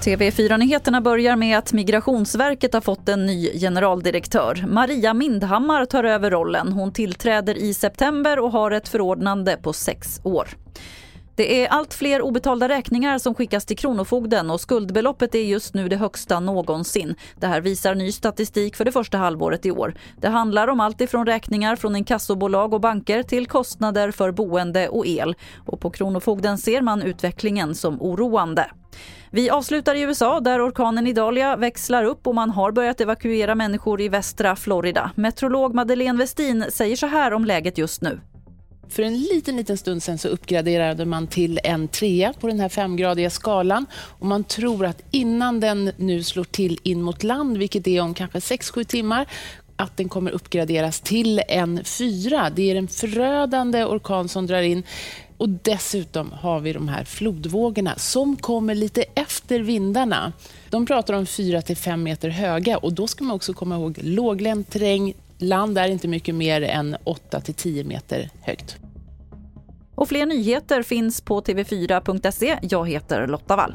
TV4-nyheterna börjar med att Migrationsverket har fått en ny generaldirektör. Maria Mindhammar tar över rollen. Hon tillträder i september och har ett förordnande på sex år. Det är allt fler obetalda räkningar som skickas till Kronofogden och skuldbeloppet är just nu det högsta någonsin. Det här visar ny statistik för det första halvåret i år. Det handlar om allt ifrån räkningar från inkassobolag och banker till kostnader för boende och el. Och på Kronofogden ser man utvecklingen som oroande. Vi avslutar i USA där orkanen Idalia växlar upp och man har börjat evakuera människor i västra Florida. Meteorolog Madeleine Westin säger så här om läget just nu. För en liten, liten stund sen så uppgraderade man till en trea på den här femgradiga skalan. Och man tror att innan den nu slår till in mot land, vilket är om kanske 6-7 timmar, att den kommer uppgraderas till en fyra. Det är en förödande orkan som drar in. Och Dessutom har vi de här flodvågorna som kommer lite efter vindarna. De pratar om 4 5 meter höga och då ska man också komma ihåg låglänt terräng. Land är inte mycket mer än 8 10 meter högt. Och fler nyheter finns på tv4.se. Jag heter Lotta Wall.